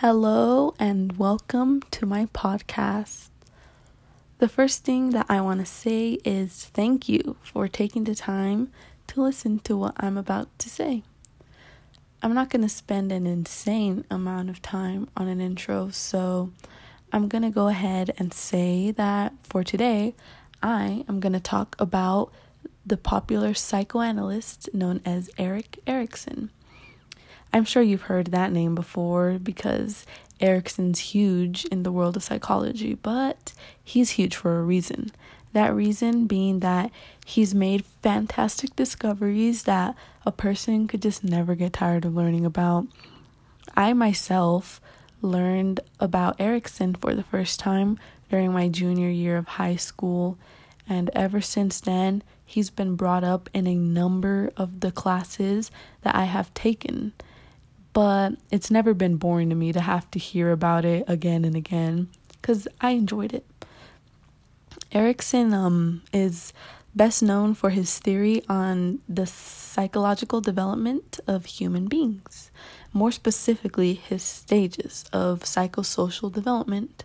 Hello and welcome to my podcast. The first thing that I want to say is thank you for taking the time to listen to what I'm about to say. I'm not going to spend an insane amount of time on an intro, so I'm going to go ahead and say that for today, I am going to talk about the popular psychoanalyst known as Erik Erikson. I'm sure you've heard that name before because Erikson's huge in the world of psychology, but he's huge for a reason. That reason being that he's made fantastic discoveries that a person could just never get tired of learning about. I myself learned about Erikson for the first time during my junior year of high school, and ever since then, he's been brought up in a number of the classes that I have taken but it's never been boring to me to have to hear about it again and again because I enjoyed it. Erikson um, is best known for his theory on the psychological development of human beings, more specifically, his stages of psychosocial development.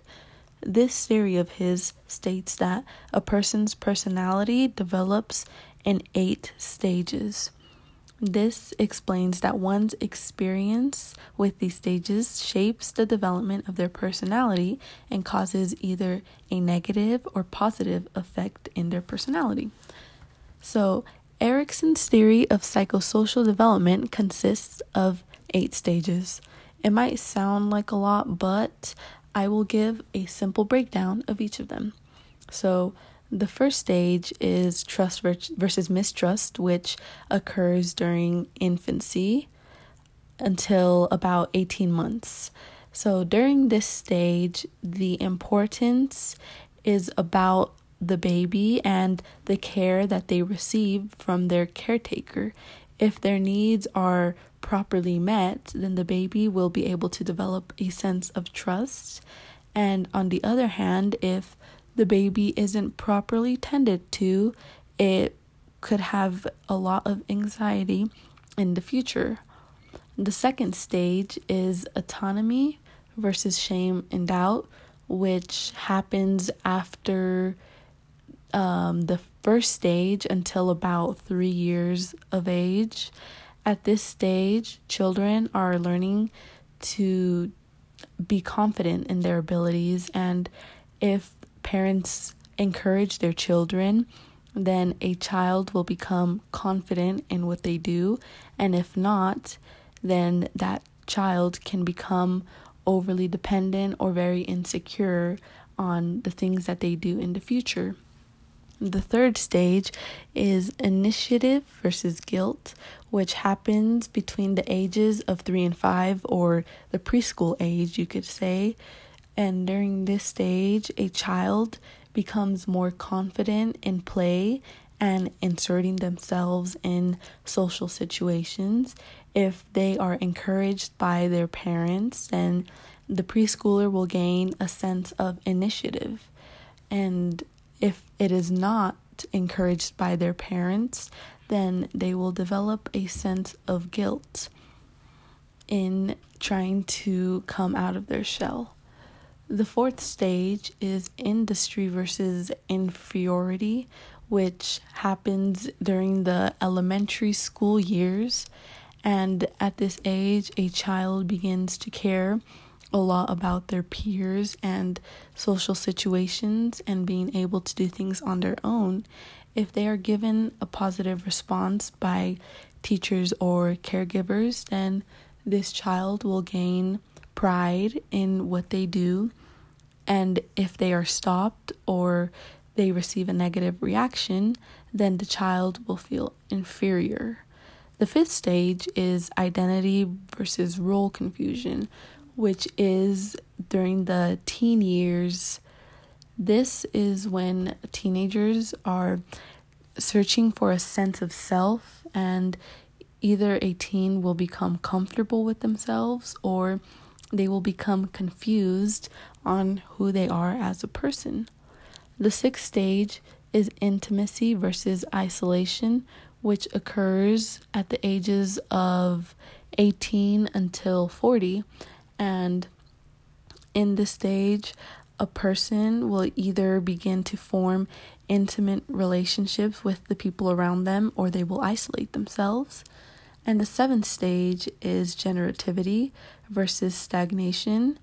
This theory of his states that a person's personality develops in eight stages. This explains that one's experience with these stages shapes the development of their personality and causes either a negative or positive effect in their personality. So, Erikson's theory of psychosocial development consists of eight stages. It might sound like a lot, but I will give a simple breakdown of each of them. So, the first stage is trust versus mistrust, which occurs during infancy until about 18 months. So, during this stage, the importance is about the baby and the care that they receive from their caretaker. If their needs are properly met, then the baby will be able to develop a sense of trust. And on the other hand, if the baby isn't properly tended to, it could have a lot of anxiety in the future. The second stage is autonomy versus shame and doubt, which happens after um, the first stage until about three years of age. At this stage, children are learning to be confident in their abilities, and if parents encourage their children, then a child will become confident in what they do. And if not, then that child can become overly dependent or very insecure on the things that they do in the future. The third stage is initiative versus guilt, which happens between the ages of three and five, or the preschool age, you could say. And during this stage, a child becomes more confident in play and inserting themselves in social situations. If they are encouraged by their parents, then the preschooler will gain a sense of initiative. And if it is not encouraged by their parents, then they will develop a sense of guilt in trying to come out of their shell. The fourth stage is industry versus inferiority, which happens during the elementary school years. And at this age, a child begins to care a lot about their peers and social situations and being able to do things on their own. If they are given a positive response by teachers or caregivers, then this child will gain pride in what they do. And if they are stopped or they receive a negative reaction, then the child will feel inferior. The fifth stage is identity versus role confusion, which is during the teen years. This is when teenagers are searching for a sense of self, and either a teen will become comfortable with themselves or they will become confused on who they are as a person. The sixth stage is intimacy versus isolation, which occurs at the ages of 18 until 40. And In this stage, a person will either begin to form intimate relationships with the people around them or they will isolate themselves. And the seventh stage is generativity versus stagnation,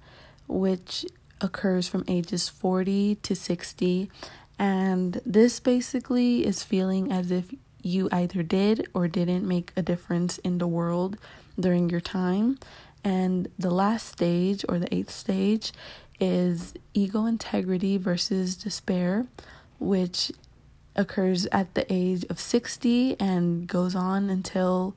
which occurs from ages 40 to 60. And this basically is feeling as if you either did or didn't make a difference in the world during your time. And the last stage, or the eighth stage, is ego integrity versus despair, which occurs at the age of 60 and goes on until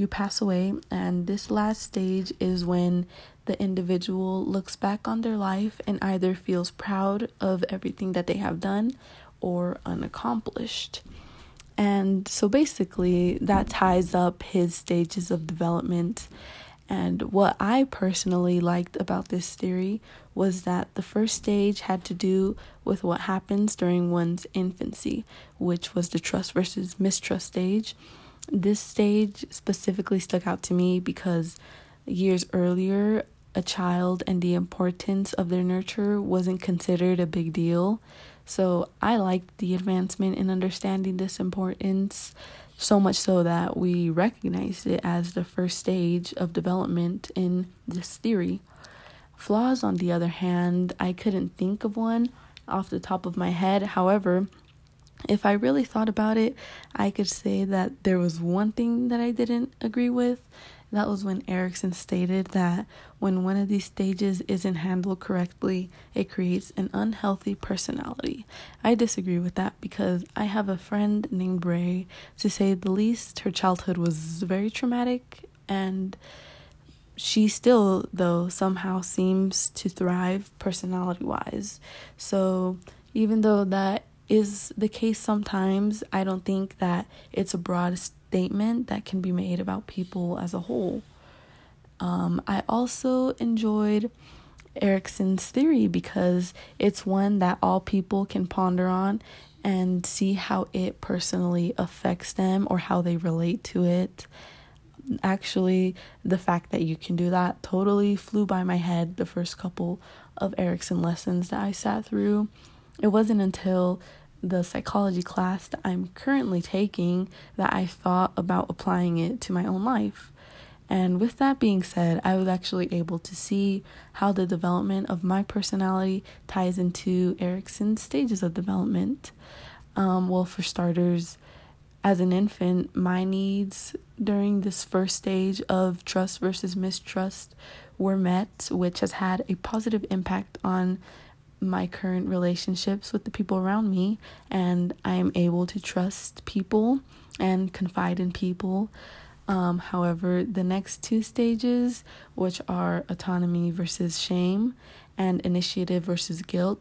you pass away. And this last stage is when the individual looks back on their life and either feels proud of everything that they have done or unaccomplished. And so basically, that ties up his stages of development. And what I personally liked about this theory was that the first stage had to do with what happens during one's infancy, which was the trust versus mistrust stage. This stage specifically stuck out to me because years earlier, a child and the importance of their nurture wasn't considered a big deal. So I liked the advancement in understanding this importance so much so that we recognized it as the first stage of development in this theory. Flaws, on the other hand, I couldn't think of one off the top of my head. However, if I really thought about it, I could say that there was one thing that I didn't agree with, that was when Erikson stated that when one of these stages isn't handled correctly, it creates an unhealthy personality. I disagree with that because I have a friend named Ray. To say the least, her childhood was very traumatic and she still though somehow seems to thrive personality wise. So even though that is the case sometimes, I don't think that it's a broad statement that can be made about people as a whole. Um, I also enjoyed Erikson's theory because it's one that all people can ponder on and see how it personally affects them or how they relate to it. Actually, the fact that you can do that totally flew by my head the first couple of Erikson lessons that I sat through. It wasn't until the psychology class that I'm currently taking that I thought about applying it to my own life. And with that being said, I was actually able to see how the development of my personality ties into Erikson's stages of development. Um, well, for starters, as an infant, my needs during this first stage of trust versus mistrust were met, which has had a positive impact on my current relationships with the people around me, and I'm able to trust people and confide in people. Um, however, the next two stages, which are autonomy versus shame and initiative versus guilt,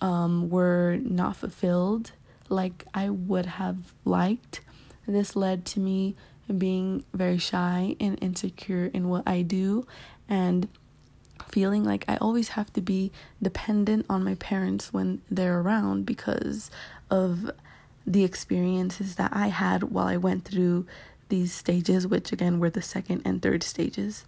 um, were not fulfilled like I would have liked. This led to me being very shy and insecure in what I do and feeling like I always have to be dependent on my parents when they're around because of the experiences that I had while I went through these stages, which again were the second and third stages.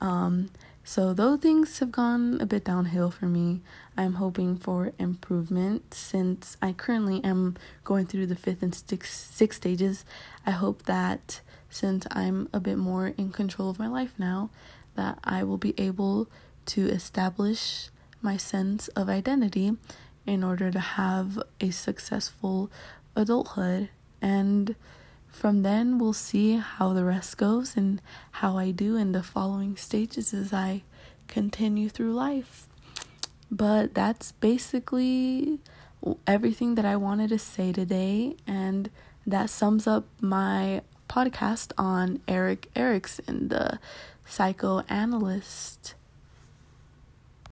Um, so, though things have gone a bit downhill for me, I'm hoping for improvement since I currently am going through the fifth and sixth, sixth stages. I hope that since I'm a bit more in control of my life now, that I will be able to establish my sense of identity in order to have a successful adulthood. And from then, we'll see how the rest goes and how I do in the following stages as I continue through life. But that's basically everything that I wanted to say today, and that sums up my podcast on Erik Erikson, the psychoanalyst.